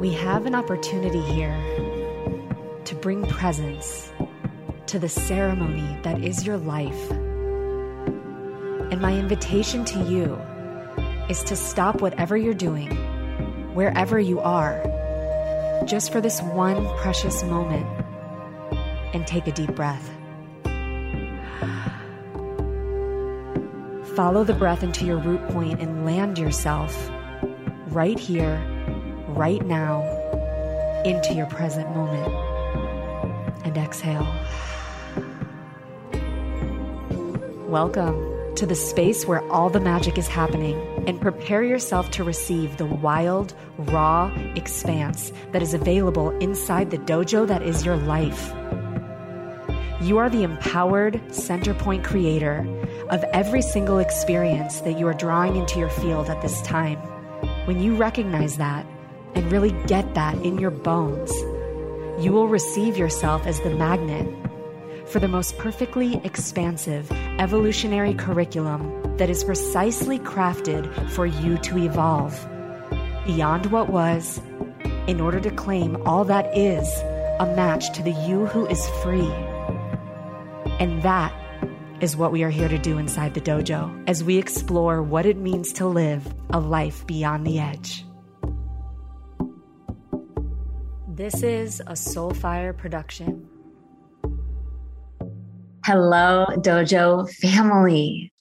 We have an opportunity here to bring presence to the ceremony that is your life. And my invitation to you is to stop whatever you're doing, wherever you are, just for this one precious moment and take a deep breath. Follow the breath into your root point and land yourself right here, right now, into your present moment. And exhale. Welcome to the space where all the magic is happening and prepare yourself to receive the wild, raw expanse that is available inside the dojo that is your life. You are the empowered center point creator of every single experience that you are drawing into your field at this time. When you recognize that and really get that in your bones, you will receive yourself as the magnet for the most perfectly expansive evolutionary curriculum that is precisely crafted for you to evolve beyond what was in order to claim all that is a match to the you who is free. And that is what we are here to do inside the dojo as we explore what it means to live a life beyond the edge. This is a Soulfire production. Hello, Dojo family.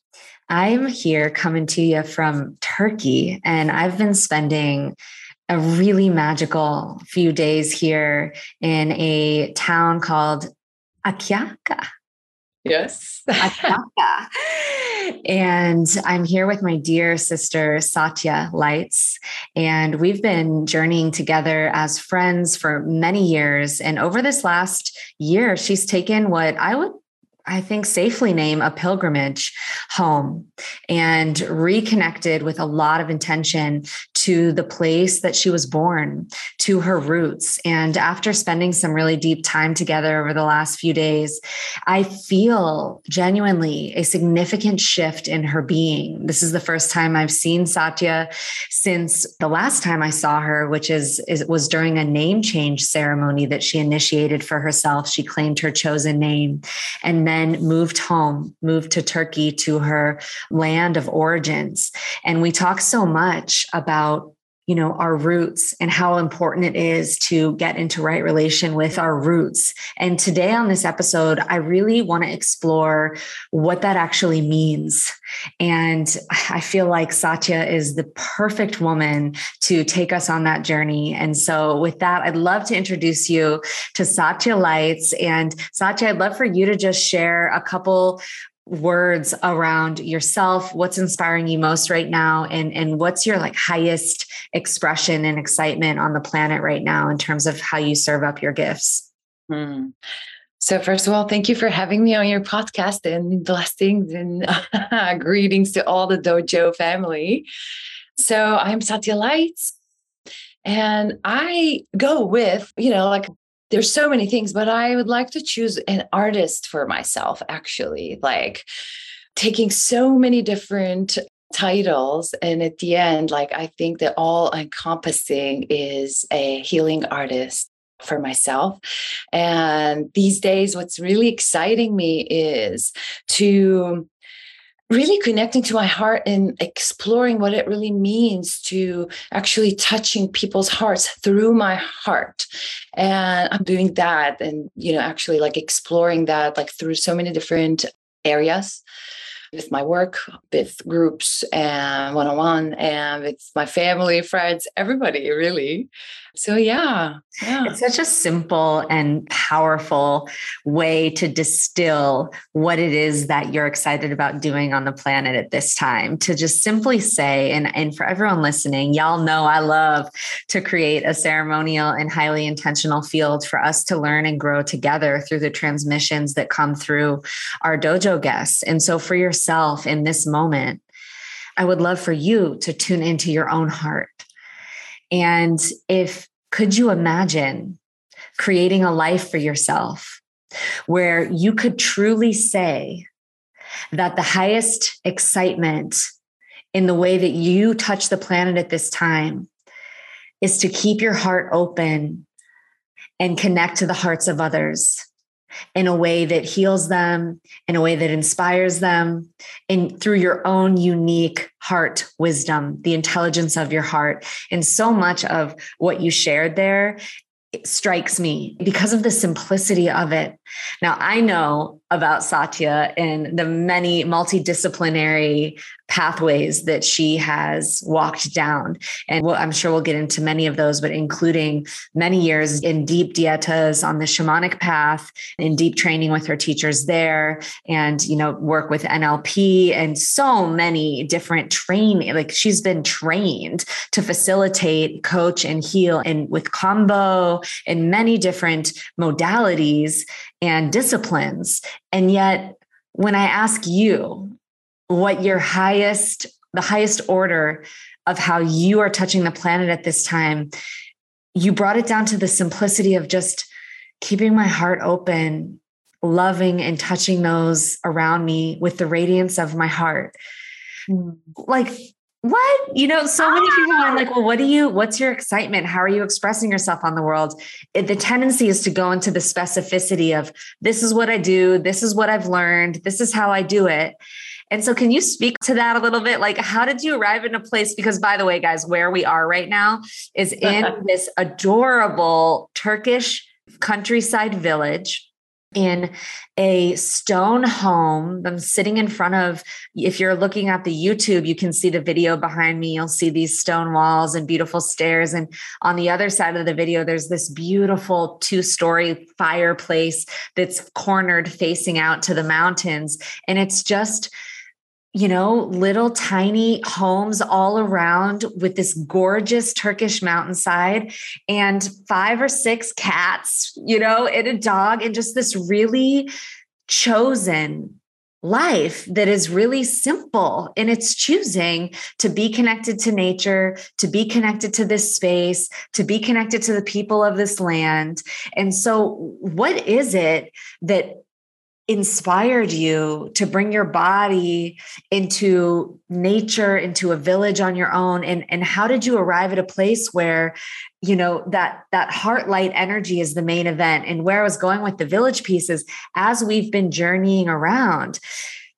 I'm here coming to you from Turkey, and I've been spending a really magical few days here in a town called Akyaka. Yes. Akyaka. and I'm here with my dear sister, Satya Lights. And we've been journeying together as friends for many years. And over this last year, she's taken what I would I think, safely name a pilgrimage home and reconnected with a lot of intention to the place that she was born, to her roots. And after spending some really deep time together over the last few days, I feel genuinely a significant shift in her being. This is the first time I've seen Satya since the last time I saw her, which is, is was during a name change ceremony that she initiated for herself. She claimed her chosen name. And then moved home, moved to Turkey to her land of origins. And we talk so much about you know our roots and how important it is to get into right relation with our roots. And today on this episode i really want to explore what that actually means. And i feel like satya is the perfect woman to take us on that journey. And so with that i'd love to introduce you to satya lights. And satya i'd love for you to just share a couple words around yourself. What's inspiring you most right now? And and what's your like highest expression and excitement on the planet right now in terms of how you serve up your gifts? Hmm. so first of all thank you for having me on your podcast and blessings and greetings to all the dojo family. So i'm satya lights and i go with you know like there's so many things, but I would like to choose an artist for myself, actually, like taking so many different titles. And at the end, like I think that all encompassing is a healing artist for myself. And these days, what's really exciting me is to really connecting to my heart and exploring what it really means to actually touching people's hearts through my heart. And i'm doing that and you know actually like exploring that like through so many different areas with my work, with groups and one on one, and with my family, friends, everybody really. So, yeah, yeah. It's such a simple and powerful way to distill what it is that you're excited about doing on the planet at this time. To just simply say, and, and for everyone listening, y'all know I love to create a ceremonial and highly intentional field for us to learn and grow together through the transmissions that come through our dojo guests. And so, for your yourself in this moment, I would love for you to tune into your own heart. And if could you imagine creating a life for yourself where you could truly say that the highest excitement in the way that you touch the planet at this time is to keep your heart open and connect to the hearts of others in a way that heals them, in a way that inspires them, and through your own unique heart wisdom, the intelligence of your heart. And so much of what you shared there it strikes me because of the simplicity of it. Now, I know about Satya and the many multidisciplinary pathways that she has walked down. And we'll, I'm sure we'll get into many of those, but including many years in deep dietas on the shamanic path, in deep training with her teachers there, and, you know, work with NLP and so many different training. Like she's been trained to facilitate, coach, and heal and with Kambo and many different modalities and disciplines. And yet, when I ask you what your highest, the highest order of how you are touching the planet at this time, you brought it down to the simplicity of just keeping my heart open, loving and touching those around me with the radiance of my heart. Mm. Like what? You know so many ah. people are like well what do you what's your excitement? How are you expressing yourself on the world? It, the tendency is to go into the specificity of this is what i do. This is what i've learned. This is how i do it. And so can you speak to that a little bit? Like how did you arrive in a place because by the way guys where we are right now is in this adorable turkish countryside village in a stone home. I'm sitting in front of, if you're looking at the YouTube, you can see the video behind me. You'll see these stone walls and beautiful stairs. And on the other side of the video, there's this beautiful two story fireplace that's cornered facing out to the mountains. And it's just, you know, little tiny homes all around with this gorgeous Turkish mountainside and five or six cats, you know, and a dog, and just this really chosen life that is really simple and it's choosing to be connected to nature, to be connected to this space, to be connected to the people of this land. And so, what is it that inspired you to bring your body into nature into a village on your own? And and how did you arrive at a place where you know that that heart light energy is the main event? And where i was going with the village pieces as we've been journeying around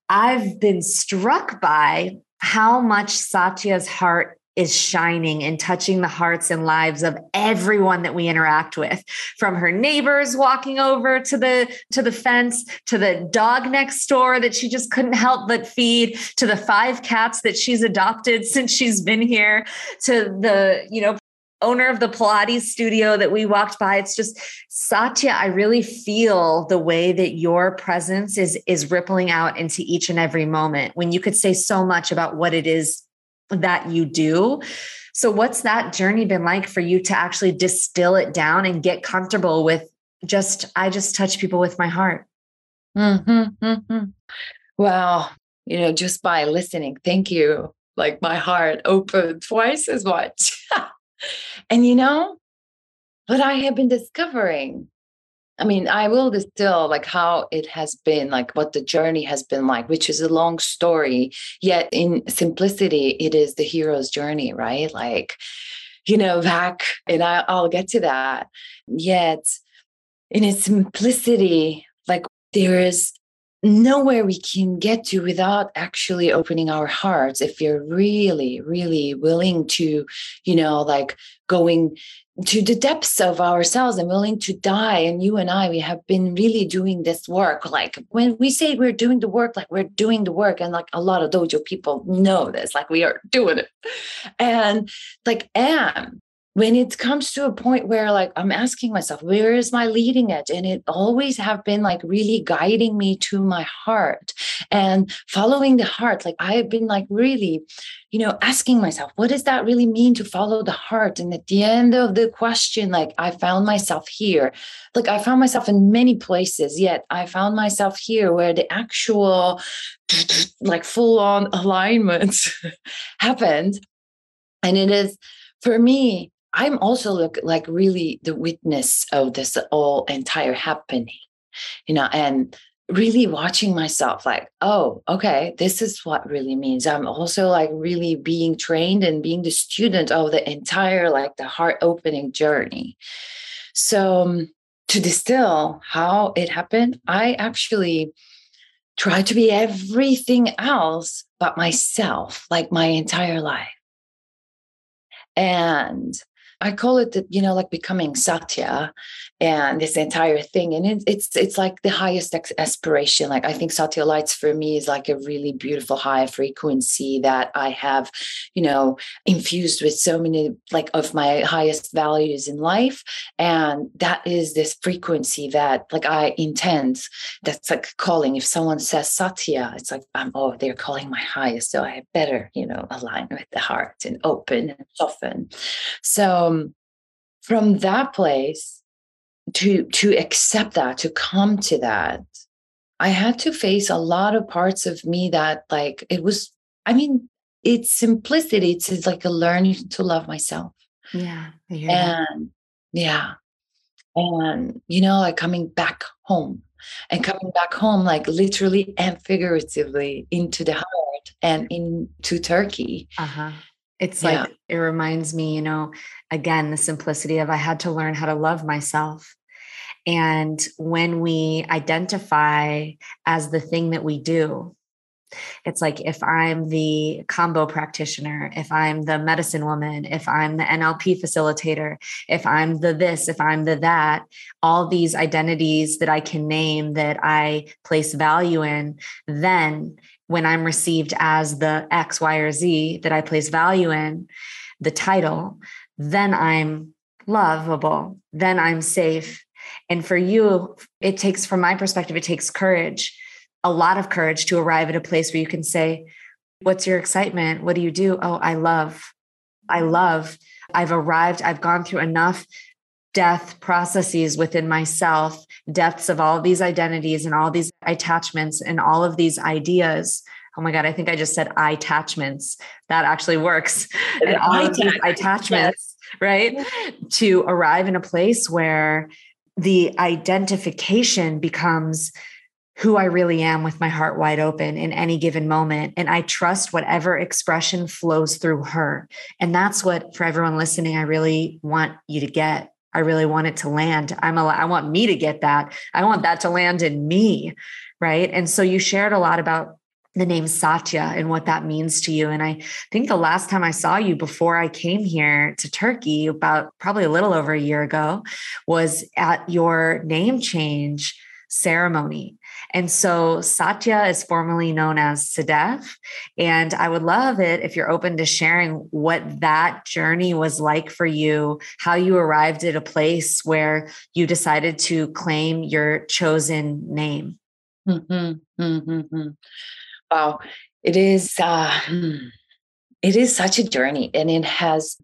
i've been struck by how much satya's heart is shining and touching the hearts and lives of everyone that we interact with from her neighbors walking over to the to the fence to the dog next door that she just couldn't help but feed to the five cats that she's adopted since she's been here to the you know owner of the Pilates studio that we walked by. It's just Satya, I really feel the way that your presence is is rippling out into each and every moment when you could say so much about what it is that you do. So, what's that journey been like for you to actually distill it down and get comfortable with just, I just touch people with my heart? Mm-hmm, mm-hmm. Well, you know, just by listening, thank you. Like my heart opened twice as much. and you know, what I have been discovering I mean, I will distill like how it has been, like what the journey has been like, which is a long story. Yet in simplicity, it is the hero's journey, right? Like, you know, back, and I, I'll get to that. Yet in its simplicity, like there is nowhere we can get to without actually opening our hearts if you're really really willing to you know like going to the depths of ourselves and willing to die. And you and i we have been really doing this work. Like when we say we're doing the work like we're doing the work. And like a lot of dojo people know this. Like we are doing it. And like am when it comes to a point where like i'm asking myself where is my leading edge? And it always have been like really guiding me to my heart and following the heart. Like i've been like really you know asking myself what does that really mean to follow the heart? And at the end of the question like i found myself here. Like i found myself in many places yet i found myself here where the actual like full on alignment happened. And it is for me I'm also look like really the witness of this all entire happening, you know, and really watching myself like oh okay this is what really means. I'm also like really being trained and being the student of the entire like the heart opening journey. So um, to distill how it happened i actually tried to be everything else but myself like my entire life. And I call it, you know, like becoming Satya and this entire thing. And it, it's it's like the highest ex- aspiration. Like I think Satya lights for me is like a really beautiful high frequency that I have, you know, infused with so many like of my highest values in life. And that is this frequency that like I intend. That's like calling. If someone says Satya, it's like I'm oh they're calling my highest, so I better you know align with the heart and open and soften. So um, from that place to to accept that to come to that i had to face a lot of parts of me that like it was i mean it's simplicity it's, it's like a learning to love myself yeah and that. yeah and you know like coming back home and coming back home like literally and figuratively into the heart and into turkey uh-huh it's yeah. like it reminds me, you know, again, the simplicity of I had to learn how to love myself. And when we identify as the thing that we do, it's like if I'm the Kambo practitioner, if I'm the medicine woman, if I'm the NLP facilitator, if I'm the this, if I'm the that, all these identities that I can name that I place value in, then when I'm received as the X, Y, or Z that I place value in, the title, then I'm lovable, then I'm safe. And for you, it takes, from my perspective, it takes courage, a lot of courage to arrive at a place where you can say, What's your excitement? What do you do? Oh, I love. I love. I've arrived. I've gone through enough death processes within myself, depths of all these identities and all these attachments and all of these ideas. Oh my God, I think I just said I attachments. That actually works. And all of these attachments, yes. right? To arrive in a place where the identification becomes who I really am with my heart wide open in any given moment. And I trust whatever expression flows through her. And that's what, for everyone listening, I really want you to get I really want it to land. I'm a, I want me to get that. I want that to land in me. Right. And so you shared a lot about the name Satya and what that means to you. And I think the last time I saw you before I came here to Turkey, about probably a little over a year ago, was at your name change ceremony. And so Satya is formally known as Sedef. And I would love it if you're open to sharing what that journey was like for you, how you arrived at a place where you decided to claim your chosen name. Mm-hmm, mm-hmm. Wow. It is uh, it is such a journey and it has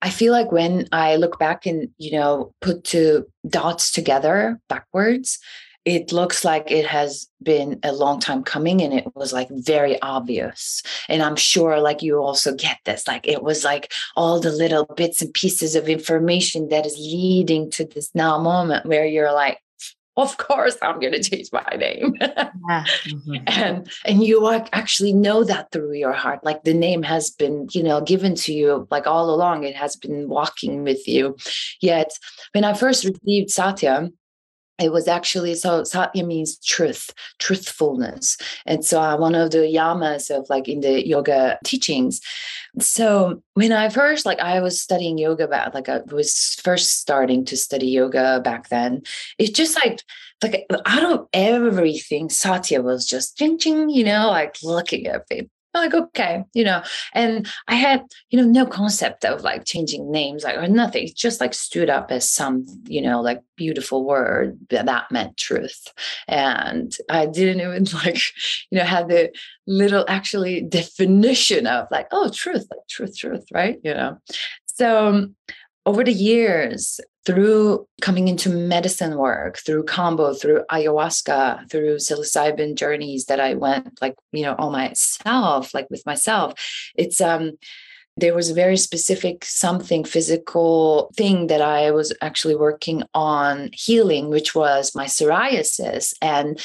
I feel like when I look back and, you know, put two dots together backwards, it looks like it has been a long time coming and it was like very obvious and i'm sure like you also get this like it was like all the little bits and pieces of information that is leading to this now moment where you're like of course i'm going to change my name yeah. mm-hmm. and and you actually know that through your heart like the name has been you know given to you like all along it has been walking with you yet when i first received satya it was actually so satya means truth truthfulness. And so uh, one of the yamas of like in the yoga teachings. So when i first like i was studying yoga back like i was first starting to study yoga back then. It's just like like out of everything satya was just ching ching you know like looking at me like okay you know and i had you know no concept of like changing names like or nothing it just like stood up as some you know like beautiful word that, meant truth. And i didn't even like you know have the little actually definition of like oh truth like truth truth right you know? So over the years through coming into medicine work, through Kambo, through ayahuasca, through psilocybin journeys that I went like, you know, all myself, like with myself, it's um there was a very specific something physical thing that I was actually working on healing, which was my psoriasis. And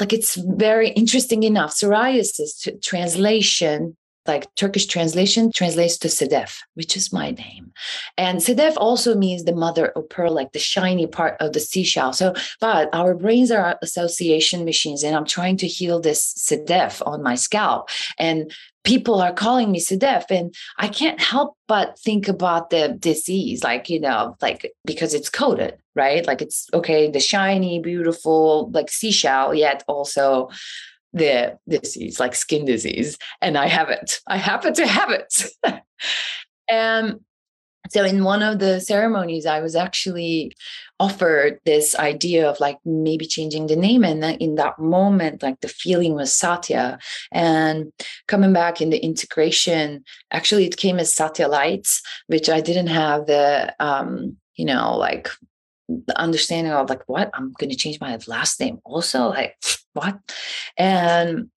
like it's very interesting enough, psoriasis translation like Turkish translation translates to Sedef, which is my name. And Sedef also means the mother of pearl, like the shiny part of the seashell. So, but our brains are association machines, and I'm trying to heal this Sedef on my scalp. And people are calling me Sedef, and I can't help but think about the disease, like, you know, like because it's coded, right? Like it's okay, the shiny, beautiful, like seashell, yet also the disease, like skin disease, and I have it. I happen to have it. and so in one of the ceremonies, I was actually offered this idea of like maybe changing the name. And in that moment, like the feeling was Satya. And coming back in the integration, actually it came as Satya Lights, which I didn't have the um, you know, like the understanding of like what i'm going to change my last name also like what? And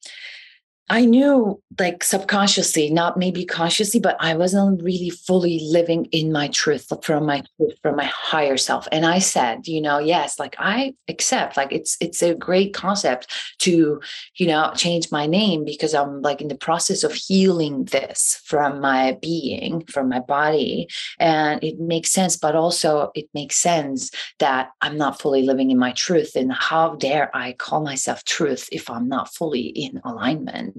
I knew like subconsciously, not maybe consciously, but I wasn't really fully living in my truth from my from my higher self. And I said, you know, yes, like I accept, like it's it's a great concept to, you know, change my name because I'm like in the process of healing this from my being, from my body. And it makes sense, but also it makes sense that I'm not fully living in my truth. And how dare I call myself truth if I'm not fully in alignment?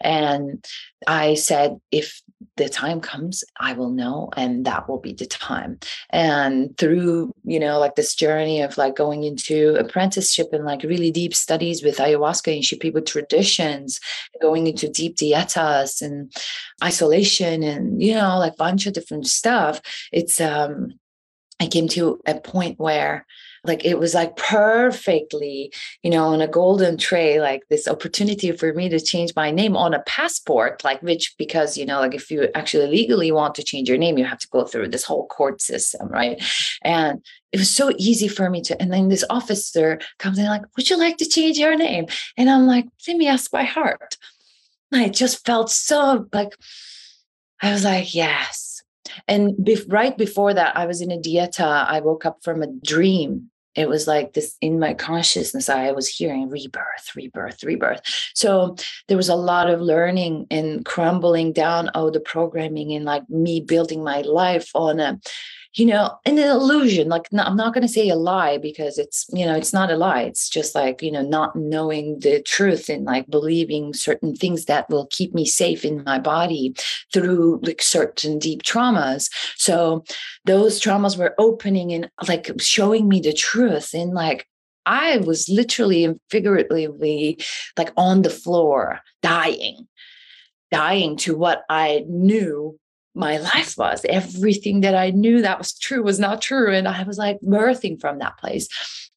And I said, if the time comes, I will know, and that will be the time. And through, you know, like this journey of like going into apprenticeship and like really deep studies with ayahuasca and Shipibo traditions, going into deep dietas and isolation and, you know, like a bunch of different stuff, it's, um, I came to a point where like it was like perfectly you know on a golden tray like this opportunity for me to change my name on a passport like which because you know like if you actually legally want to change your name you have to go through this whole court system right? And it was so easy for me to and then this officer comes in like would you like to change your name? And i'm like let me ask my heart. I just felt so like i was like yes and be- right before that, I was in a dieta. I woke up from a dream. It was like this in my consciousness. I was hearing rebirth, rebirth, rebirth. So there was a lot of learning and crumbling down of the programming and like me building my life on a you know, an illusion. Like, I'm not going to say a lie because it's, you know, it's not a lie. It's just like, you know, not knowing the truth and like believing certain things that will keep me safe in my body through like certain deep traumas. So those traumas were opening and like showing me the truth and like, I was literally and figuratively like on the floor, dying, dying to what I knew my life was. Everything that I knew that was true was not true. And I was like birthing from that place.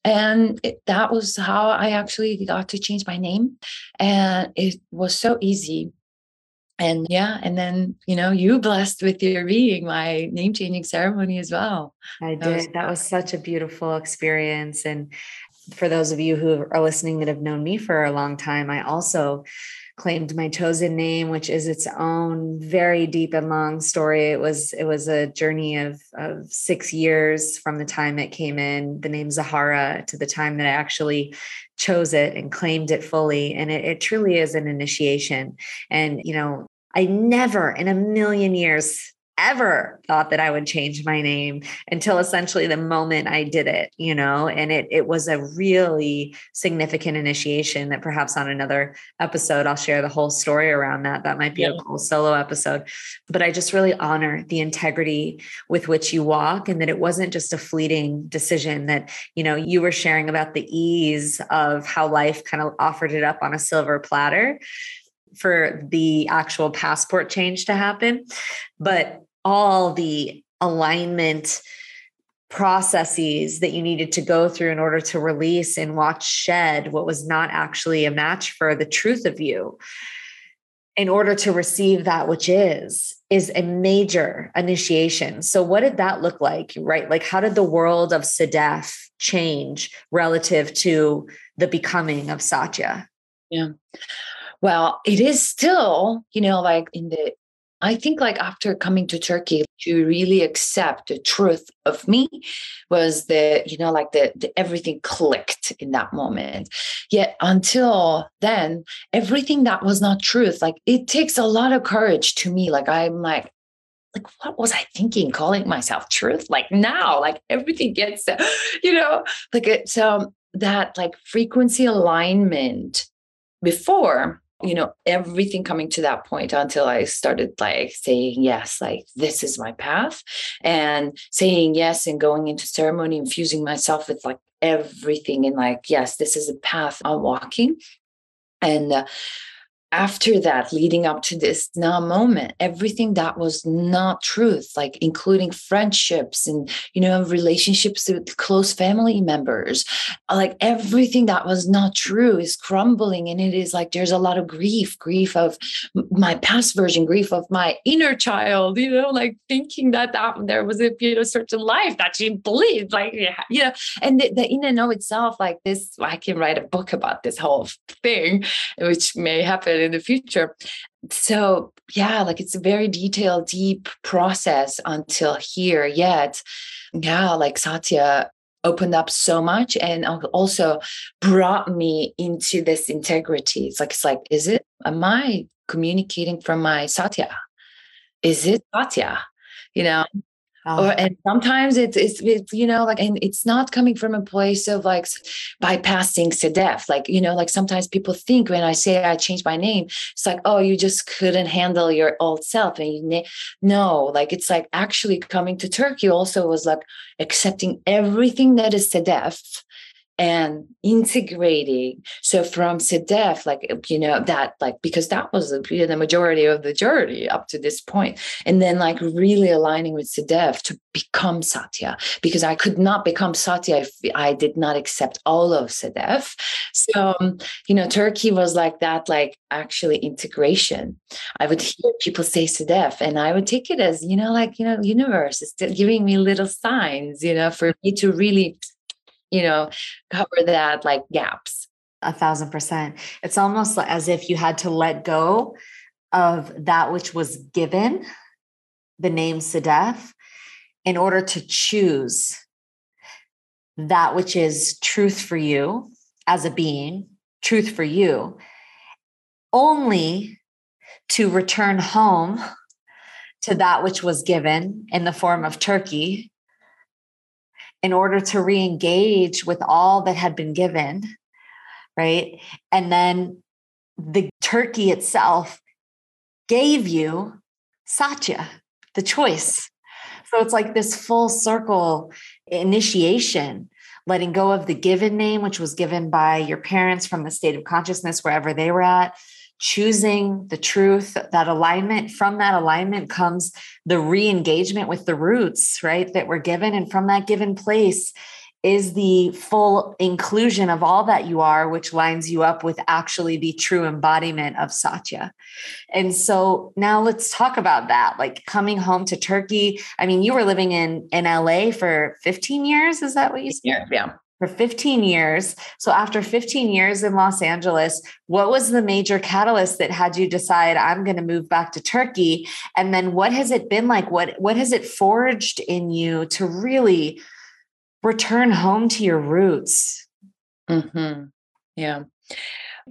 And it, that was how I actually got to change my name. And it was so easy. And yeah, and then, you know, you blessed with your being my name changing ceremony as well. I did. That was, that was such a beautiful experience. And for those of you who are listening that have known me for a long time, I also claimed my chosen name, which is its own very deep and long story. It was it was a journey of of six years from the time it came in, the name Zahara, to the time that I actually chose it and claimed it fully. And it, it truly is an initiation. And you know, I never in a million years ever thought that I would change my name until essentially the moment I did it, you know, and it it was a really significant initiation that perhaps on another episode I'll share the whole story around that. That might be yep. a whole solo episode. But I just really honor the integrity with which you walk and that it wasn't just a fleeting decision that, you know, you were sharing about the ease of how life kind of offered it up on a silver platter for the actual passport change to happen. But all the alignment processes that you needed to go through in order to release and watch shed what was not actually a match for the truth of you in order to receive that which is is a major initiation. So what did that look like right? Like how did the world of sedef change relative to the becoming of satya? Yeah. Well it is still you know like in the I think like after coming to Turkey to really accept the truth of me was the, you know, like the, the everything clicked in that moment. Yet until then, everything that was not truth, like it takes a lot of courage to me. Like I'm like, like what was i thinking calling myself truth like now like everything gets you know like it's um that like frequency alignment before you know everything coming to that point until i started like saying yes like this is my path and saying yes and going into ceremony infusing myself with like everything and like yes this is a path i'm walking. And uh, after that, leading up to this now moment, everything that was not truth, like including friendships and, you know, relationships with close family members, like everything that was not true is crumbling. And it is like there's a lot of grief, grief of my past version, grief of my inner child, you know, like thinking that, that there was a, you know, certain life that she believed, like, yeah, you know, and the, the in and of itself, like this, I can write a book about this whole thing, which may happen in the future. So, yeah, like it's a very detailed, deep process until here. Yet, yeah, like Satya opened up so much and also brought me into this integrity. It's like, it's like, is it, am I communicating from my Satya? Is it Satya? You know, Oh. Or, ah. and sometimes it's, it's, it's, you know, like, and it's not coming from a place of like bypassing Sedef. Like, you know, like sometimes people think when I say I changed my name, it's like, oh, you just couldn't handle your old self. And you, na- no, like, it's like actually coming to Turkey also was like accepting everything that is Sedef and integrating. So from Sedef, like, you know, that like, because that was the, the majority of the journey up to this. And then like really aligning with Sedef to become Satya, because I could not become Satya if I did not accept all of Sedef. So, um, you know, Turkey was like that, like actually integration. I would hear people say Sedef and I would take it as, you know, like, you know, universe is still giving me little signs, you know, for me to really you know, cover that like gaps. A thousand percent. It's almost as if you had to let go of that which was given, the name Sedef, in order to choose that which is truth for you as a being, truth for you, only to return home to that which was given in the form of Turkey in order to re-engage with all that had been given right? And then the turkey itself gave you satya the choice. So it's like this full circle initiation letting go of the given name which was given by your parents from the state of consciousness wherever they were at choosing the truth, that alignment, from that alignment comes the re engagement with the roots, right? That we're given. And from that given place is the full inclusion of all that you are, which lines you up with actually the true embodiment of Satya. And so now let's talk about that. Like coming home to Turkey. I mean, you were living in, in LA for 15 years. Is that what you said? Yeah. Yeah for 15 years. So after 15 years in Los Angeles, what was the major catalyst that had you decide I'm going to move back to Turkey? And then what has it been like? What what has it forged in you to really return home to your roots? Mm-hmm. Yeah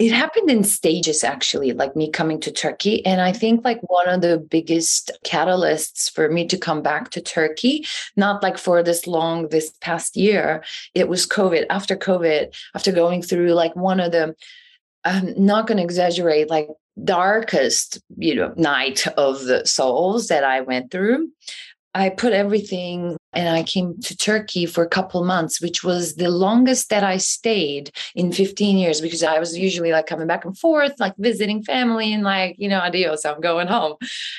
it happened in stages actually like me coming to turkey. And i think mm-hmm. like one of the biggest catalysts for me to come back to turkey not like for this long this past year it was covid. After covid after going through like one of the i'm not going to exaggerate like darkest you know night of the souls that i went through I put everything and I came to Turkey for a couple months, which was the longest that I stayed in 15 years because I was usually like coming back and forth, like visiting family and like, you know, adios, I'm going home.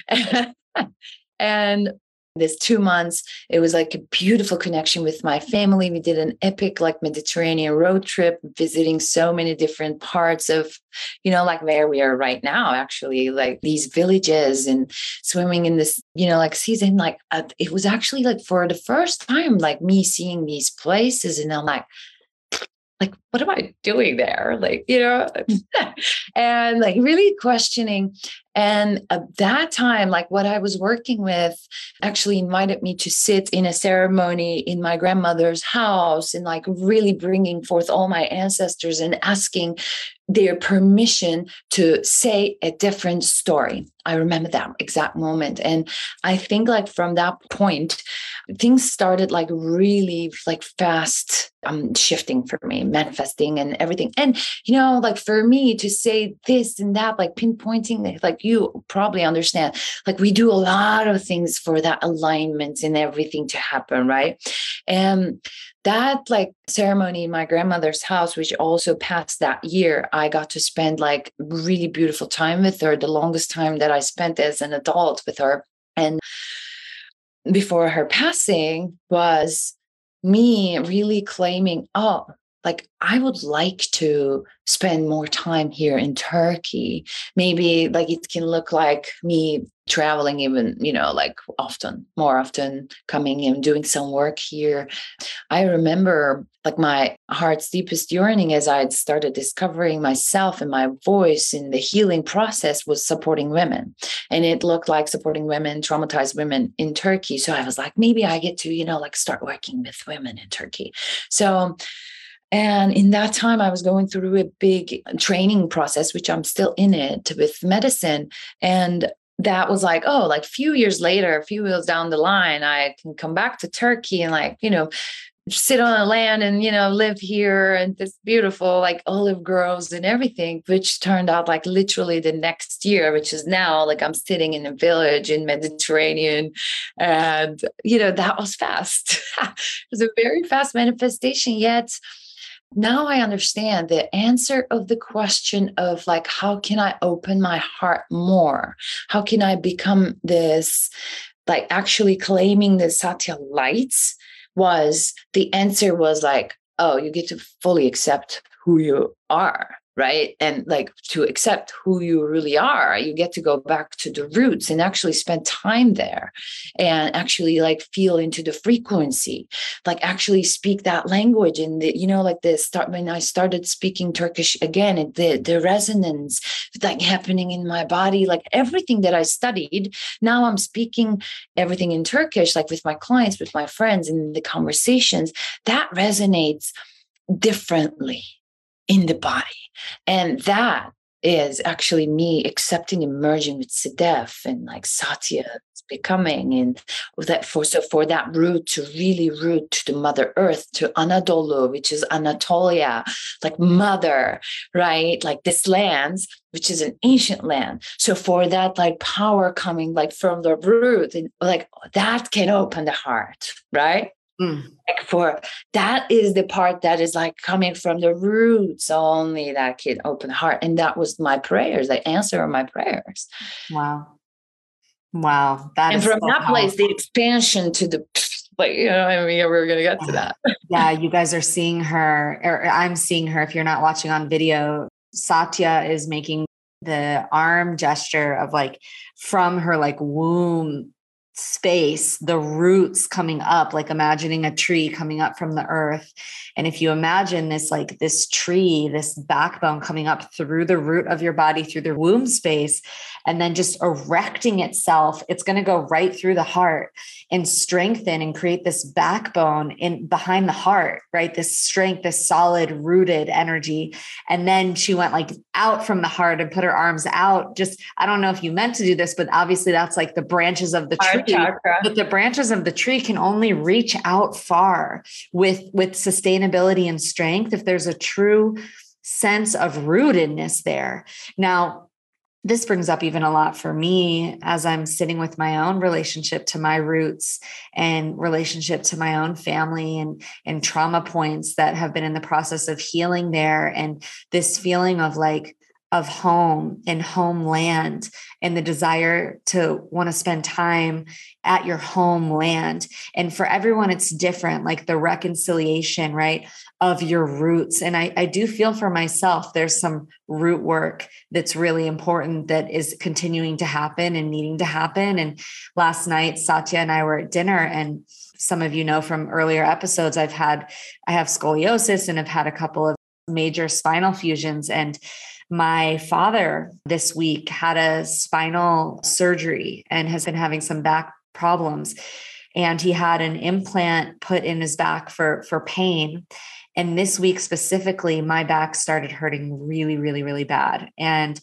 and this two months. It was like a beautiful connection with my family. We did an epic like mediterranean road trip visiting so many different parts of you know like where we are right now actually like these villages and swimming in this you know like season like uh, it was actually like for the first time like me seeing these places and i'm like like what am i doing there? Like you know and like really questioning And at that time, like what I was working with actually invited me to sit in a ceremony in my grandmother's house and like really bringing forth all my ancestors and asking their permission to say a different story. I remember that exact moment. And I think like from that point, things started like really like fast um shifting for me, manifesting and everything. And you know, like for me to say this and that, like pinpointing, like you probably understand, like we do a lot of things for that alignment and everything to happen, right? And that like ceremony in my grandmother's house which also passed that year i got to spend like really beautiful time with her the longest time that i spent as an adult with her. And before her passing was me really claiming oh like i would like to spend more time here in turkey. Maybe like it can look like me traveling even you know like often more often coming and doing some work here. I remember like my heart's deepest yearning as i had started discovering myself and my voice in the healing process was supporting women. And it looked like supporting women traumatized women in turkey. So i was like maybe i get to you know like start working with women in turkey. So and in that time, I was going through a big training process, which I'm still in it with medicine. And that was like, oh, like a few years later, a few years down the line, I can come back to Turkey and like, you know, sit on the land and you know live here and this beautiful like olive groves and everything which turned out like literally the next year which is now like i'm sitting in a village in mediterranean and you know that was fast it was a very fast manifestation yet now I understand the answer of the question of like, how can I open my heart more? How can I become this, like actually claiming the Satya lights? Was the answer was like, oh, you get to fully accept who you are right? And like to accept who you really are you get to go back to the roots and actually spend time there and actually like feel into the frequency like actually speak that language and the, you know like the start when i started speaking turkish again and the the resonance like happening in my body like everything that i studied now i'm speaking everything in turkish like with my clients with my friends in the conversations that resonates differently in the body. And that is actually me accepting and merging with Sedef and like Satya becoming and that for so for that root to really root to the mother earth to Anadolu which is Anatolia like mother right? Like this lands which is an ancient land. So for that like power coming like from the root and like that can open the heart right Mm. Like for that is the part that is like coming from the roots only that can open heart. And that was my prayers, the answer of my prayers. Wow. Wow. That and from so that powerful. place, the expansion to the like, you know, I mean, we're gonna get to that. yeah, you guys are seeing her, or I'm seeing her if you're not watching on video. Satya is making the arm gesture of like from her like womb space, the roots coming up, like imagining a tree coming up from the earth. And if you imagine this, like this tree, this backbone coming up through the root of your body, through the womb space, and then just erecting itself, it's going to go right through the heart and strengthen and create this backbone in behind the heart, right? This strength, this solid rooted energy. And then she went like out from the heart and put her arms out. Just, I don't know if you meant to do this, but obviously that's like the branches of the tree chakra. But the branches of the tree can only reach out far with with sustainability and strength if there's a true sense of rootedness there. Now, this brings up even a lot for me as I'm sitting with my own relationship to my roots and relationship to my own family and, and trauma points that have been in the process of healing there. And this feeling of like, of home and homeland and the desire to want to spend time at your homeland. And for everyone, it's different, like the reconciliation, right, of your roots. And I, I do feel for myself, there's some root work that's really important that is continuing to happen and needing to happen. And last night, Satya and I were at dinner and some of you know from earlier episodes i've had i have scoliosis and i've had a couple of major spinal fusions and my father this week had a spinal surgery and has been having some back problems. And he had an implant put in his back for for pain. And this week specifically my back started hurting really really really bad. And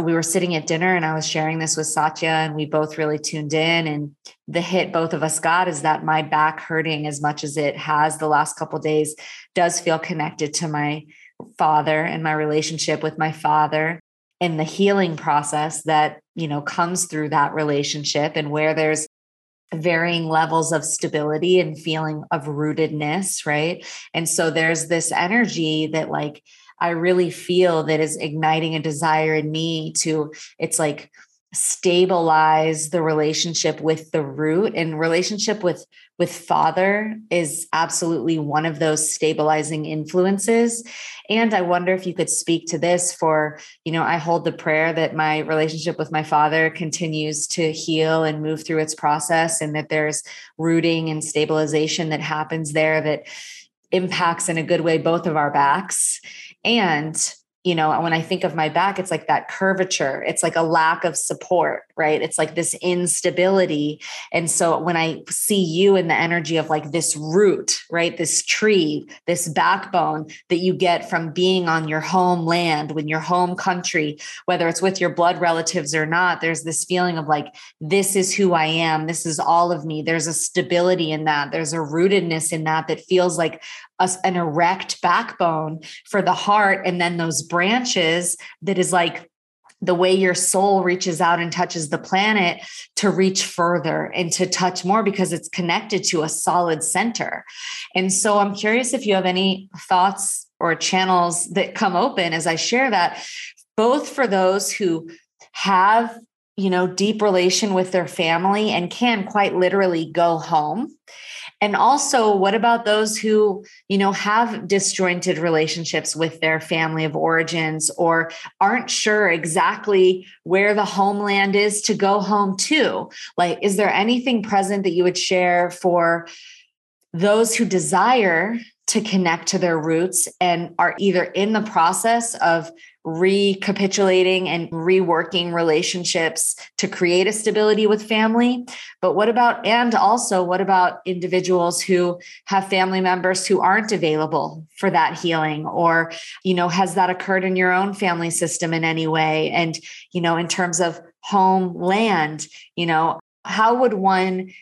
we were sitting at dinner and I was sharing this with Satya and we both really tuned in. And the hit both of us got is that my back hurting as much as it has the last couple days does feel connected to my father and my relationship with my father and the healing process that you know comes through that relationship and where there's varying levels of stability and feeling of rootedness right? And so there's this energy that like i really feel that is igniting a desire in me to it's like stabilize the relationship with the root and relationship with with father is absolutely one of those stabilizing influences. And i wonder if you could speak to this for you know i hold the prayer that my relationship with my father continues to heal and move through its process and that there's rooting and stabilization that happens there that impacts in a good way both of our backs. And you know, when I think of my back, it's like that curvature. It's like a lack of support, right? It's like this instability. And so when I see you in the energy of like this root, right? This tree, this backbone that you get from being on your homeland, when your home country, whether it's with your blood relatives or not, there's this feeling of like, this is who I am. This is all of me. There's a stability in that. There's a rootedness in that that feels like a, an erect backbone for the heart. And then those branches that is like the way your soul reaches out and touches the planet to reach further and to touch more because it's connected to a solid center. And so I'm curious if you have any thoughts or channels that come open as I share that, both for those who have you know deep relation with their family and can quite literally go home and also what about those who you know have disjointed relationships with their family of origins or aren't sure exactly where the homeland is to go home to? Like is there anything present that you would share for those who desire to connect to their roots and are either in the process of recapitulating and reworking relationships to create a stability with family. But what about and also what about individuals who have family members who aren't available for that healing? Or you know has that occurred in your own family system in any way? And you know in terms of home land you know how would one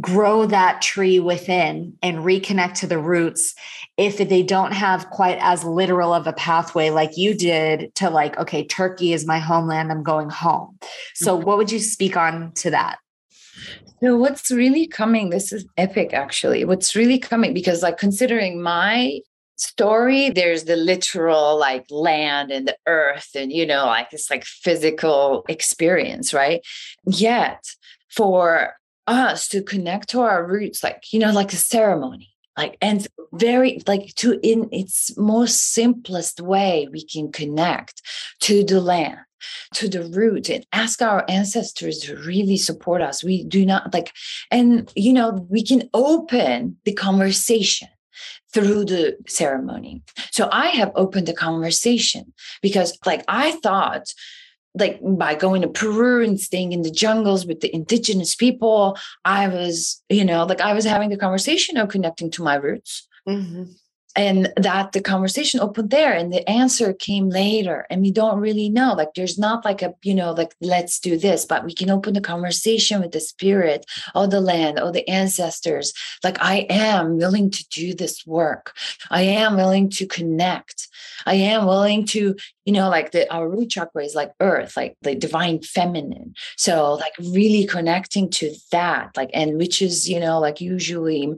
grow that tree within and reconnect to the roots if they don't have quite as literal of a pathway like you did to like okay turkey is my homeland i'm going home. So mm-hmm. what would you speak on to that? So what's really coming this is epic actually. What's really coming because like considering my story there's the literal like land and the earth and you know like this like physical experience right? Yet for us to connect to our roots, like, you know, like a ceremony, like, and very, like, to in its most simplest way, we can connect to the land to the root and ask our ancestors to really support us. We do not like, and you know, we can open the conversation through the ceremony. So I have opened the conversation because, like, I thought like by going to Peru and staying in the jungles with the indigenous people, I was, you know, like I was having the conversation of connecting to my roots. Mm-hmm and that the conversation oh, opened there and the answer came later and we don't really know. Like there's not like a you know like let's do this but we can open the conversation with the spirit or the land or the ancestors. Like i am willing to do this work. I am willing to connect. I am willing to you know like the our root chakra is like earth like the divine feminine. So like really connecting to that like and which is you know like usually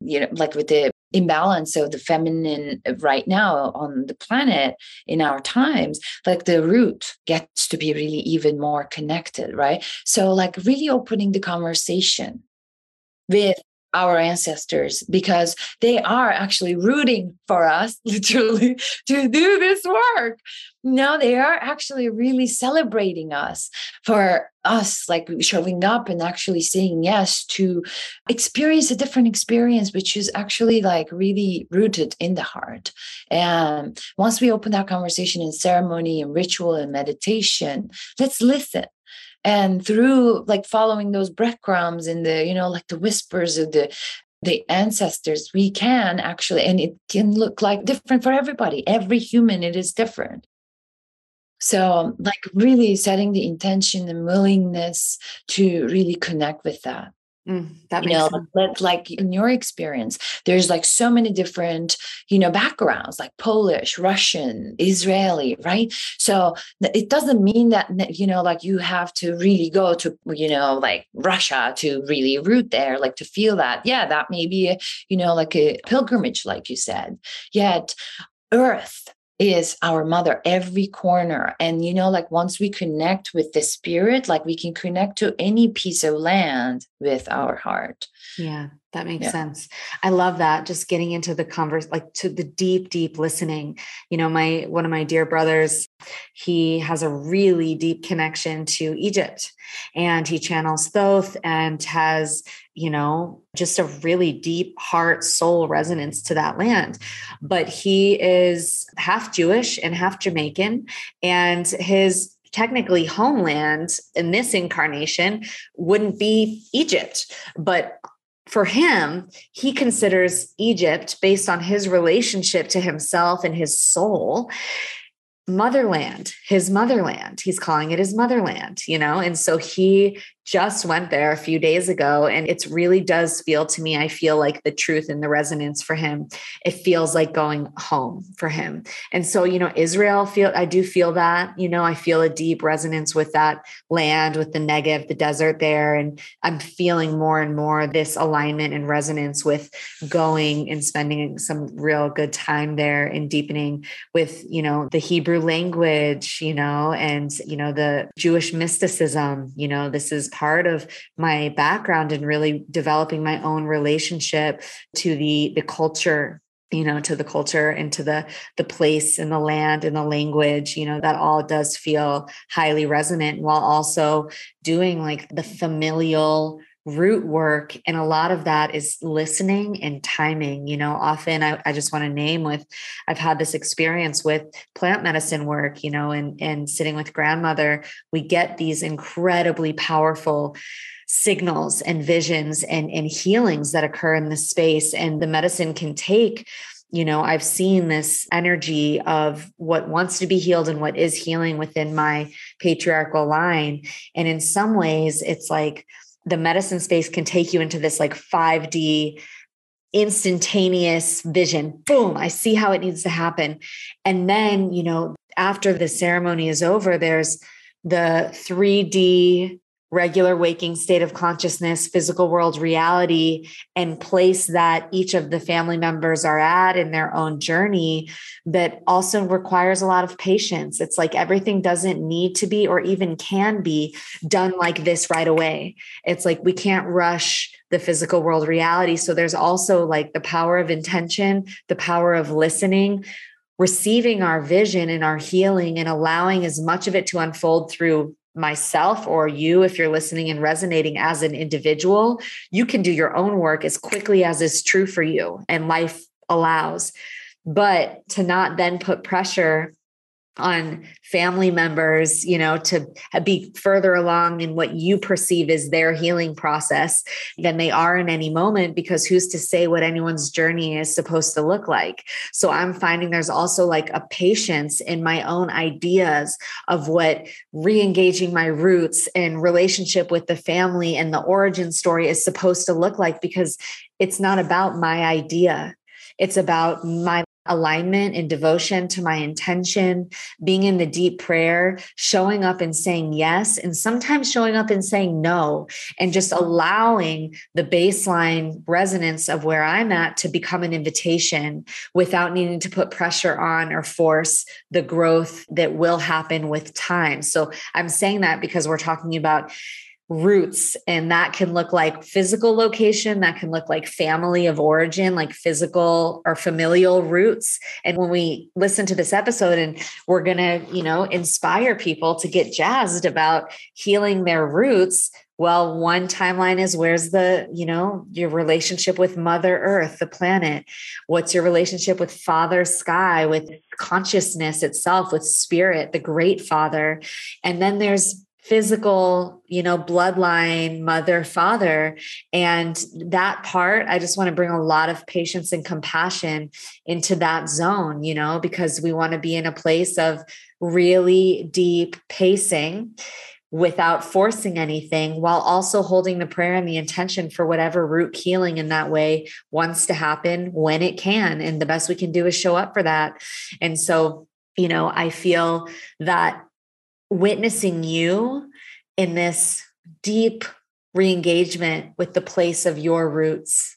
you know like with the imbalance of the feminine right now on the planet in our times like the root gets to be really even more connected right? So like really opening the conversation with our ancestors because they are actually rooting for us literally to do this work. Now they are actually really celebrating us for us like showing up and actually saying yes to experience a different experience which is actually like really rooted in the heart. And once we open that conversation in ceremony and ritual and meditation let's listen and through like following those breadcrumbs and the you know like the whispers of the the ancestors we can actually and it can look like different for everybody. Every human it is different. So like really setting the intention and willingness to really connect with that Mm, that you know, sense. but like in your experience, there's like so many different, you know, backgrounds like Polish, Russian, Israeli, right? So it doesn't mean that, you know, like you have to really go to, you know, like Russia to really root there, like to feel that. Yeah, that may be, a, you know, like a pilgrimage, like you said. Yet, earth is our mother every corner. And you know like once we connect with the spirit like we can connect to any piece of land with our heart. Yeah that makes Yeah. sense. I love that just getting into the converse like to the deep deep listening. You know my one of my dear brothers he has a really deep connection to egypt and he channels thoth and has you know just a really deep heart soul resonance to that land but he is half jewish and half jamaican and his technically homeland in this incarnation wouldn't be egypt but for him, he considers Egypt, based on his relationship to himself and his soul, motherland, his motherland. He's calling it his motherland, you know? And so he just went there a few days ago and it really does feel to me i feel like the truth and the resonance for him. It feels like going home for him. And so you know israel feel i do feel that you know i feel a deep resonance with that land with the negev the desert there and i'm feeling more and more this alignment and resonance with going and spending some real good time there and deepening with you know the hebrew language you know and you know the jewish mysticism you know this is part of my background in really developing my own relationship to the the culture you know to the culture and to the the place and the land and the language you know that all does feel highly resonant while also doing like the familial root work and a lot of that is listening and timing you know often i, I just want to name with i've had this experience with plant medicine work you know and and sitting with grandmother we get these incredibly powerful signals and visions and and healings that occur in this space and the medicine can take you know i've seen this energy of what wants to be healed and what is healing within my patriarchal line and in some ways it's like the medicine space can take you into this like 5D instantaneous vision. Boom, I see how it needs to happen. And then, you know, after the ceremony is over, there's the 3D regular waking state of consciousness, physical world reality, and place that each of the family members are at in their own journey that also requires a lot of patience. It's like everything doesn't need to be or even can be done like this right away. It's like we can't rush the physical world reality. So there's also like the power of intention, the power of listening. Receiving our vision and our healing and allowing as much of it to unfold through myself or you, if you're listening and resonating as an individual, you can do your own work as quickly as is true for you and life allows. But to not then put pressure on family members, you know, to be further along in what you perceive as their healing process than they are in any moment, because who's to say what anyone's journey is supposed to look like? So I'm finding there's also like a patience in my own ideas of what re engaging my roots and relationship with the family and the origin story is supposed to look like, because it's not about my idea. It's about my alignment and devotion to my intention, being in the deep prayer, showing up and saying yes, and sometimes showing up and saying no, and just allowing the baseline resonance of where I'm at to become an invitation without needing to put pressure on or force the growth that will happen with time. So I'm saying that because we're talking about roots and that can look like physical location that can look like family of origin like physical or familial roots. And when we listen to this episode and we're going to you know inspire people to get jazzed about healing their roots well one timeline is where's the you know your relationship with mother earth the planet? What's your relationship with father sky with consciousness itself with spirit the great father? And then there's physical, you know, bloodline, mother, father. And that part, I just want to bring a lot of patience and compassion into that zone, you know, because we want to be in a place of really deep pacing without forcing anything while also holding the prayer and the intention for whatever root healing in that way wants to happen when it can. And the best we can do is show up for that. And so, you know, I feel that witnessing you in this deep re-engagement with the place of your roots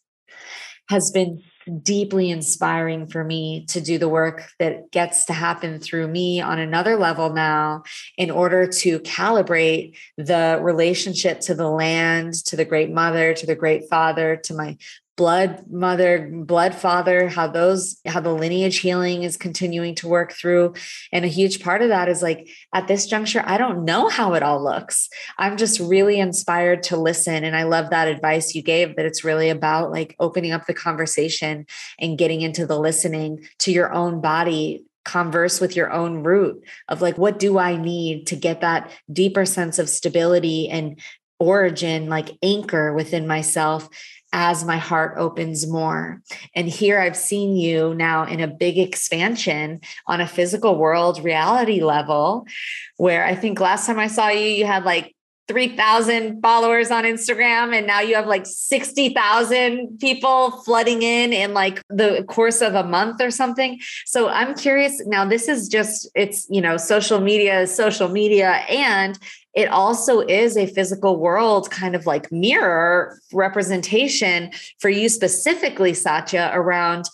has been deeply inspiring for me to do the work that gets to happen through me on another level now in order to calibrate the relationship to the land, to the great mother, to the great father, to my blood mother blood father how those how the lineage healing is continuing to work through. And a huge part of that is like at this juncture i don't know how it all looks. I'm just really inspired to listen and i love that advice you gave that it's really about like opening up the conversation and getting into the listening to your own body converse with your own root of like what do i need to get that deeper sense of stability and origin like anchor within myself as my heart opens more. And here I've seen you now in a big expansion on a physical world reality level, where I think last time I saw you, you had like 3,000 followers on Instagram, and now you have like 60,000 people flooding in in like the course of a month or something. So I'm curious now, this is just, it's, you know, social media, social media, and it also is a physical world kind of like mirror representation for you specifically, Satya, around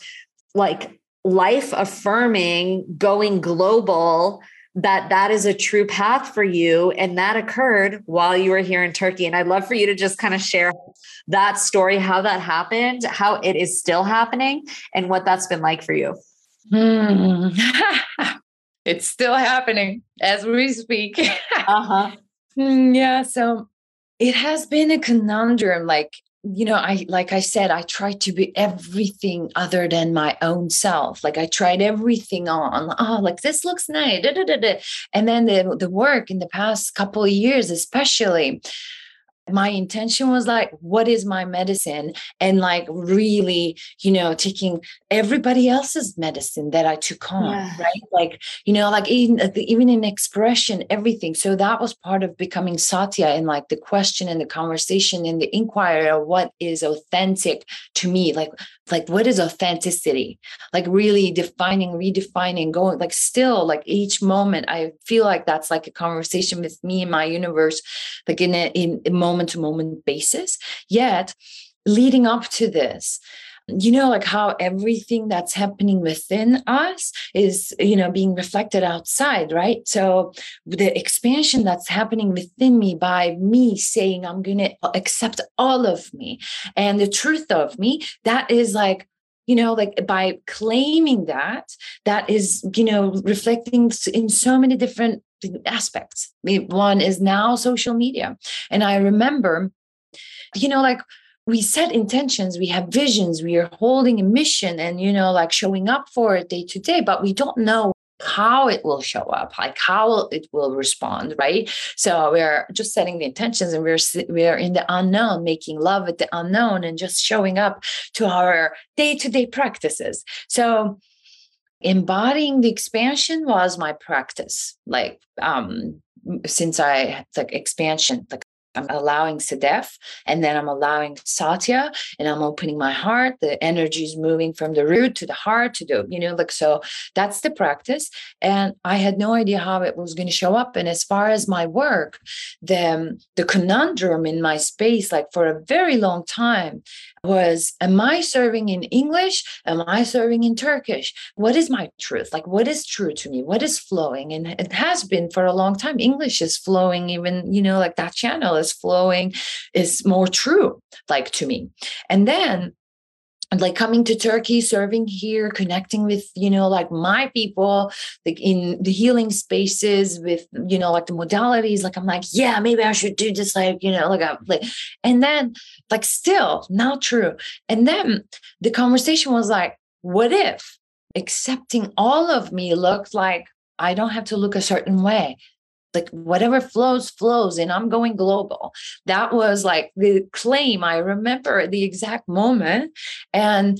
like life affirming, going global that that is a true path for you. And that occurred while you were here in Turkey. And I'd love for you to just kind of share that story how that happened how it is still happening and what that's been like for you. Hmm. it's still happening as we speak. Uh-huh Mm, yeah so it has been a conundrum like you know i like i said i tried to be everything other than my own self like i tried everything on oh like this looks nice da, da, da, and then the, the work in the past couple of years especially my intention was like what is my medicine? And like really you know taking everybody else's medicine that i took on yeah. right? Like you know like even, uh, even in expression everything. So that was part of becoming satya and like the question and the conversation and the inquiry of what is authentic to me. Like like what is authenticity? Like really defining redefining going like still like each moment i feel like that's like a conversation with me and my universe like in a in moment to moment basis. Yet leading up to this you know like how everything that's happening within us is you know being reflected outside right? So the expansion that's happening within me by me saying i'm going to accept all of me and the truth of me that is like you know like by claiming that that is you know reflecting in so many different aspects. One is now social media. And i remember you know like we set intentions we have visions we are holding a mission and you know like showing up for it day to day but we don't know how it will show up like how it will respond right? So we're just setting the intentions and we're we're in the unknown making love with the unknown and just showing up to our day-to-day practices. So embodying the expansion was my practice like um since i like expansion like I'm allowing Sedef and then I'm allowing Satya and I'm opening my heart. The energy is moving from the root to the heart to the, you know, like so that's the practice. And I had no idea how it was going to show up. And as far as my work, the, the conundrum in my space, like for a very long time, was am I serving in English? Am I serving in Turkish? What is my truth? Like, what is true to me? What is flowing? And it has been for a long time. English is flowing, even, you know, like that channel is flowing, is more true, like to me. And then like coming to Turkey, serving here, connecting with, you know, like my people, like in the healing spaces with, you know, like the modalities. Like I'm like, yeah, maybe I should do this, like, you know, like, a, like, and then like still not true. And then the conversation was like, what if accepting all of me looked like I don't have to look a certain way? Like whatever flows flows and i'm going global. That was like the claim. I remember the exact moment. And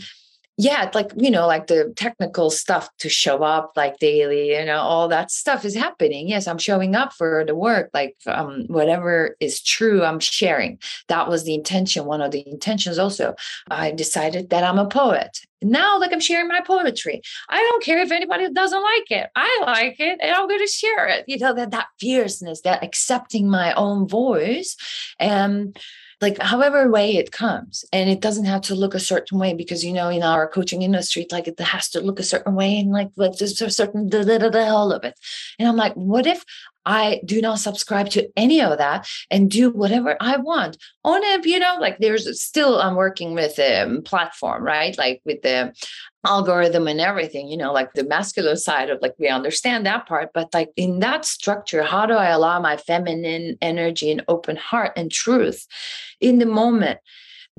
yeah like you know like the technical stuff to show up like daily you know all that stuff is happening. Yes i'm showing up for the work like um whatever is true i'm sharing. That was the intention one of the intentions also. I decided that i'm a poet. Now like i'm sharing my poetry. I don't care if anybody doesn't like it. I like it and i'm going to share it. You know that that fierceness that accepting my own voice and like however way it comes and it doesn't have to look a certain way because you know in our coaching industry like it has to look a certain way and like like there's a certain da, da, da, da, all of it. And i'm like what if I do not subscribe to any of that and do whatever I want on it. You know, like there's still, I'm working with a platform, right? Like with the algorithm and everything, you know, like the masculine side of like we understand that part. But like in that structure, how do I allow my feminine energy and open heart and truth in the moment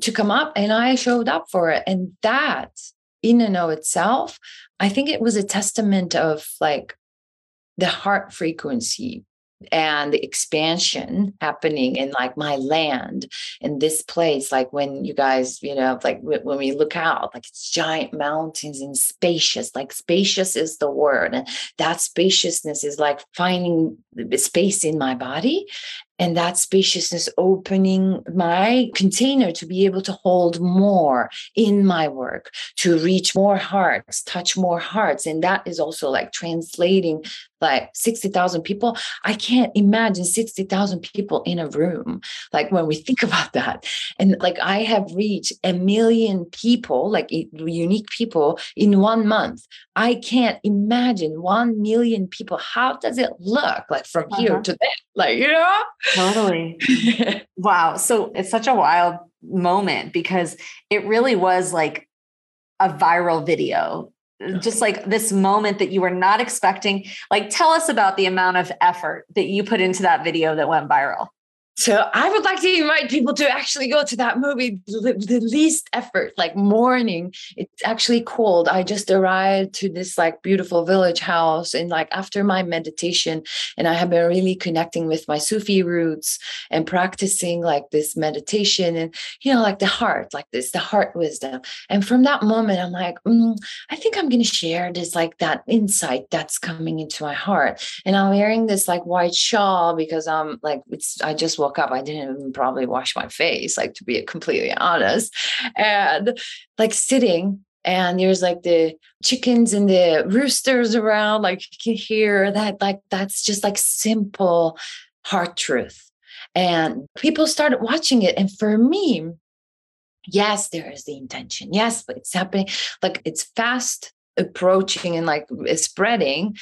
to come up? And I showed up for it. And that in and of itself, I think it was a testament of like the heart frequency and the expansion happening in like my land in this place like when you guys you know like when we look out like it's giant mountains and spacious like spacious is the word and that spaciousness is like finding space in my body and that spaciousness opening my container to be able to hold more in my work to reach more hearts touch more hearts. And that is also like translating like 60,000 people. I can't imagine 60,000 people in a room like when we think about that. And like i have reached a million people like unique people in one month. I can't imagine 1 million people. How does it look like from uh-huh. here to there? Like you know Totally. wow. So it's such a wild moment because it really was like a viral video. Just like this moment that you were not expecting. Like, tell us about the amount of effort that you put into that video that went viral. So I would like to invite people to actually go to that movie, the, least effort, like morning. It's actually cold. I just arrived to this like beautiful village house and like after my meditation, and I have been really connecting with my Sufi roots and practicing like this meditation and you know like the heart, like this, the heart wisdom. And from that moment, I'm like, mm, I think I'm going to share this like that insight that's coming into my heart. And I'm wearing this like white shawl because I'm like it's I just woke up, I didn't even probably wash my face, like to be completely honest. And like sitting and there's like the chickens and the roosters around, like you can hear that, like that's just like simple heart truth. And people started watching it. And for me, yes, there is the intention. Yes, but it's happening. Like it's fast approaching and like spreading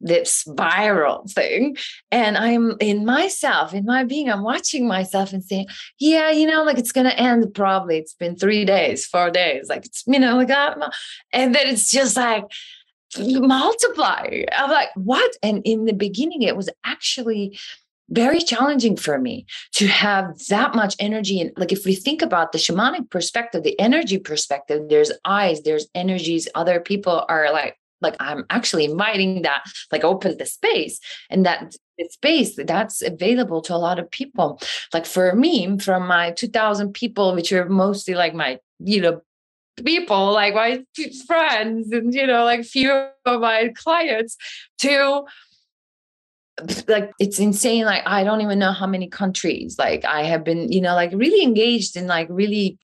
this viral thing. And i'm in myself in my being i'm watching myself and saying yeah you know like it's gonna end probably. It's been three days four days. Like it's you know like that and then it's just like multiply i'm like what? And in the beginning it was actually very challenging for me to have that much energy. And like, if we think about the shamanic perspective, the energy perspective, there's eyes, there's energies, other people are like, like I'm actually inviting that, like open the space and that space that's available to a lot of people. Like for me, from my 2000 people, which are mostly like my, you know, people, like my friends and, you know, like few of my clients to like it's insane. Like i don't even know how many countries like i have been you know like really engaged in like really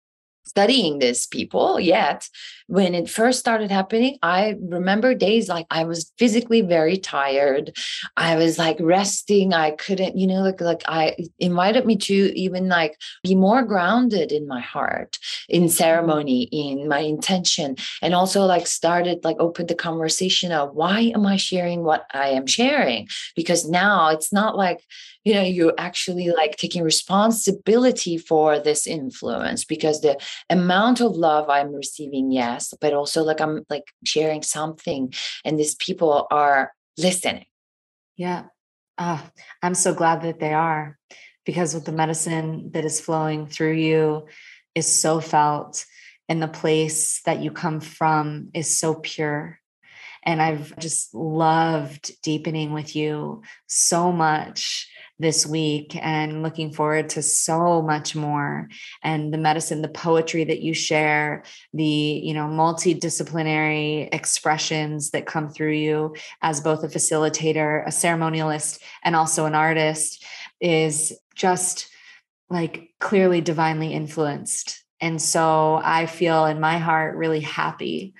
studying this people yet when it first started happening i remember days like i was physically very tired. I was like resting. I couldn't you know like like i invited me to even like be more grounded in my heart in mm-hmm. ceremony in my intention and also like started like open the conversation of why am i sharing what i am sharing? Because now it's not like you know you're actually like taking responsibility for this influence because the amount of love i'm receiving but also like i'm like sharing something and these people are listening. Yeah. Oh, i'm so glad that they are because with the medicine that is flowing through you is so felt and the place that you come from is so pure. And I've just loved deepening with you so much this week and looking forward to so much more. And the medicine the poetry that you share the you know multidisciplinary expressions that come through you as both a facilitator a ceremonialist and also an artist is just like clearly divinely influenced. And so i feel in my heart really happy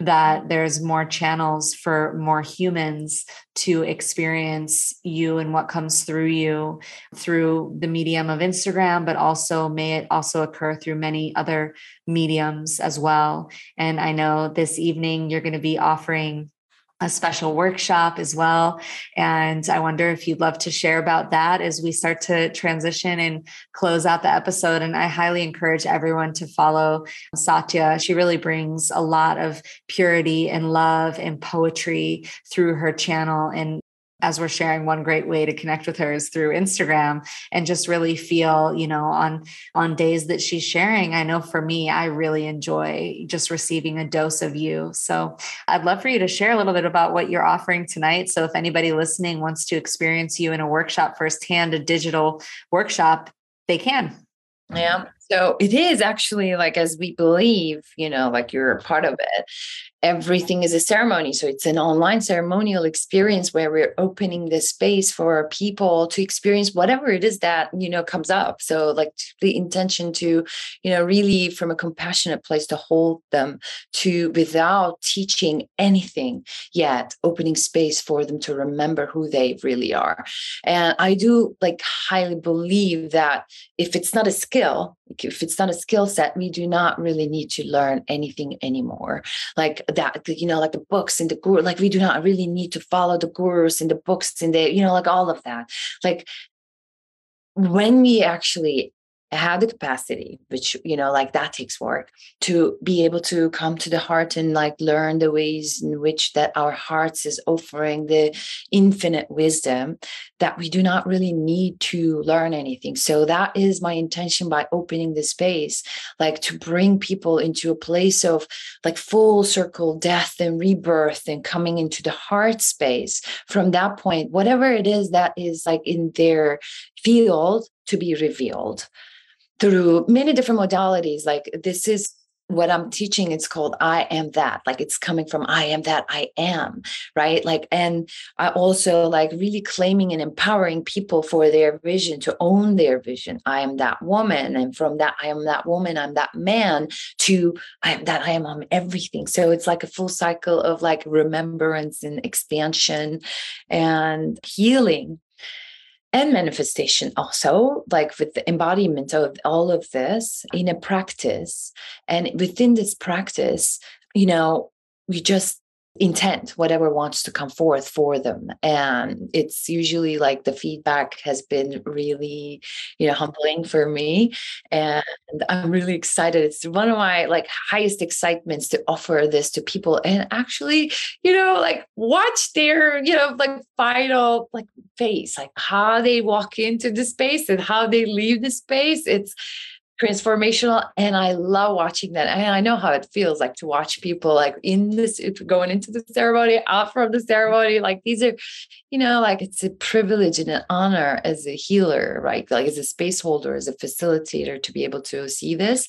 that there's more channels for more humans to experience you and what comes through you through the medium of Instagram, but also may it also occur through many other mediums as well. And I know this evening you're going to be offering a special workshop as well. And I wonder if you'd love to share about that as we start to transition and close out the episode. And I highly encourage everyone to follow Satya. She really brings a lot of purity and love and poetry through her channel. And as we're sharing one great way to connect with her is through Instagram and just really feel, you know, on on days that she's sharing. I know for me, I really enjoy just receiving a dose of you. So I'd love for you to share a little bit about what you're offering tonight. So if anybody listening wants to experience you in a workshop firsthand, a digital workshop, they can. Yeah. So it is actually like as we believe, you know, like you're a part of it everything is a ceremony. So it's an online ceremonial experience where we're opening the space for people to experience whatever it is that, you know, comes up. So like the intention to, you know, really from a compassionate place to hold them to without teaching anything yet, opening space for them to remember who they really are. And I do like highly believe that if it's not a skill, if it's not a skill set, we do not really need to learn anything anymore. Like that you know like the books and the guru like we do not really need to follow the gurus and the books and the you know like all of that. Like when we actually have the capacity which you know like that takes work to be able to come to the heart and like learn the ways in which that our hearts is offering the infinite wisdom that we do not really need to learn anything. So that is my intention by opening the space like to bring people into a place of like full circle death and rebirth and coming into the heart space. From that point whatever it is that is like in their field to be revealed through many different modalities. Like this is what I'm teaching, it's called I am that. Like it's coming from I am that I am, right? Like, and I also like really claiming and empowering people for their vision to own their vision. I am that woman. And from that, I am that woman, I'm that man to I am that I am I'm everything. So it's like a full cycle of like remembrance and expansion and healing and manifestation also like with the embodiment of all of this in a practice. And within this practice you know we just intent whatever wants to come forth for them. And it's usually like the feedback has been really you know humbling for me. And i'm really excited. It's one of my like highest excitements to offer this to people and actually you know like watch their you know like final like face like how they walk into the space and how they leave the space. It's transformational and i love watching that. And i know how it feels like to watch people like in this going into the ceremony out from the ceremony like these are you know like it's a privilege and an honor as a healer right? Like as a space holder as a facilitator to be able to see this.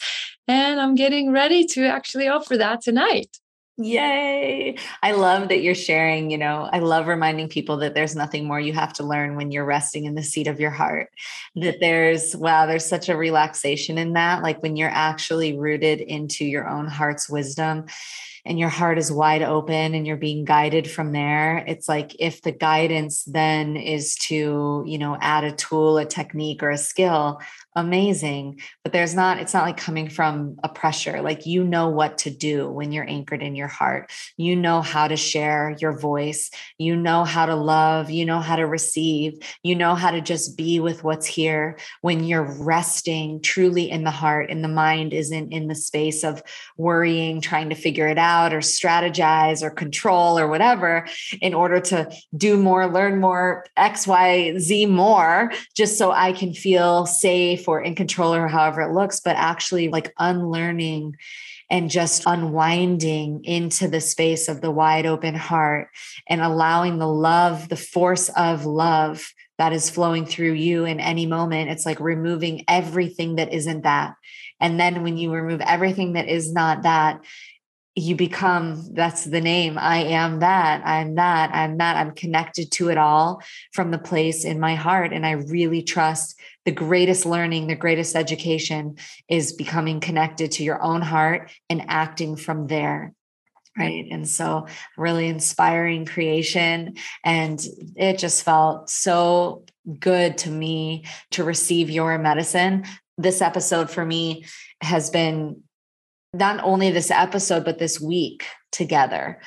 And i'm getting ready to actually offer that tonight Yay. I love that you're sharing. You know, I love reminding people that there's nothing more you have to learn when you're resting in the seat of your heart. That there's, wow, there's such a relaxation in that. Like when you're actually rooted into your own heart's wisdom and your heart is wide open and you're being guided from there it's like if the guidance then is to you know add a tool a technique or a skill amazing. But there's not it's not like coming from a pressure like you know what to do when you're anchored in your heart. You know how to share your voice. You know how to love. You know how to receive. You know how to just be with what's here. When you're resting truly in the heart and the mind isn't in the space of worrying trying to figure it out or strategize or control or whatever in order to do more learn more x y z more just so i can feel safe or in control or however it looks, but actually like unlearning and just unwinding into the space of the wide open heart and allowing the love, the force of love that is flowing through you in any moment. It's like removing everything that isn't that. And then when you remove everything that is not that, you become that's the name i am that i'm that i'm that i'm connected to it all from the place in my heart. And i really trust the greatest learning the greatest education is becoming connected to your own heart and acting from there right? And so really inspiring creation. And it just felt so good to me to receive your medicine. This episode for me has been not only this episode, but this week together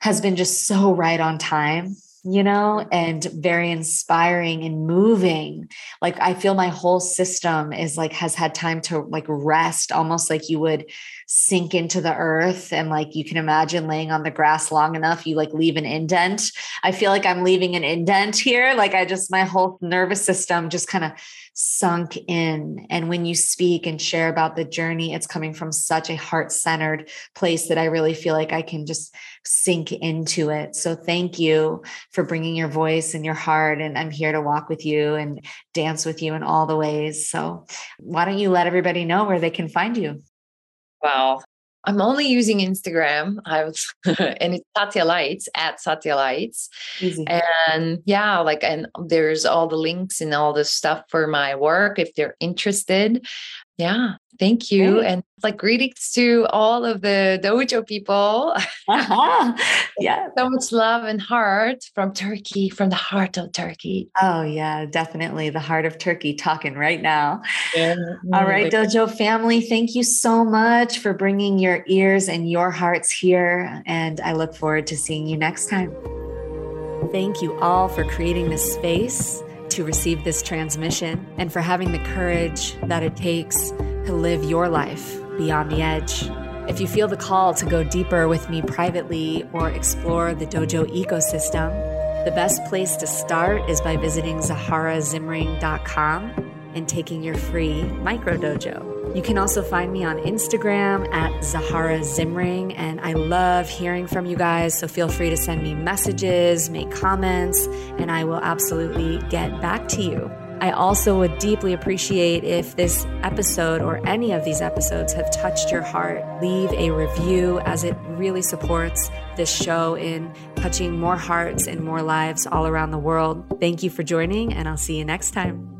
has been just so right on time, you know, and very inspiring and moving. Like I feel my whole system is like has had time to like rest, almost like you would sink into the earth. And like you can imagine laying on the grass long enough, you like leave an indent. I feel like I'm leaving an indent here. Like I just, my whole nervous system just kind of sunk in. And when you speak and share about the journey, it's coming from such a heart centered place that I really feel like I can just sink into it. So thank you for bringing your voice and your heart. And I'm here to walk with you and dance with you in all the ways. So why don't you let everybody know where they can find you? Well, I'm only using Instagram. I was, and it's Satya Lights at Satya Lights. Easy. And yeah, like, and there's all the links and all the stuff for my work if they're interested. Yeah. Thank you. Great. And like greetings to all of the dojo people. Uh-huh. Yeah. so much love and heart from Turkey, from the heart of Turkey. Oh, yeah, definitely. The heart of Turkey talking right now. Yeah. All right, Dojo family, thank you so much for bringing your ears and your hearts here. And I look forward to seeing you next time. Thank you all for creating this space to receive this transmission and for having the courage that it takes to live your life beyond the edge. If you feel the call to go deeper with me privately or explore the dojo ecosystem, the best place to start is by visiting zaharazimring.com and taking your free micro dojo. You can also find me on Instagram at Zahara Zimring, and I love hearing from you guys. So feel free to send me messages, make comments, and I will absolutely get back to you. I also would deeply appreciate if this episode or any of these episodes have touched your heart. Leave a review as it really supports this show in touching more hearts and more lives all around the world. Thank you for joining, and I'll see you next time.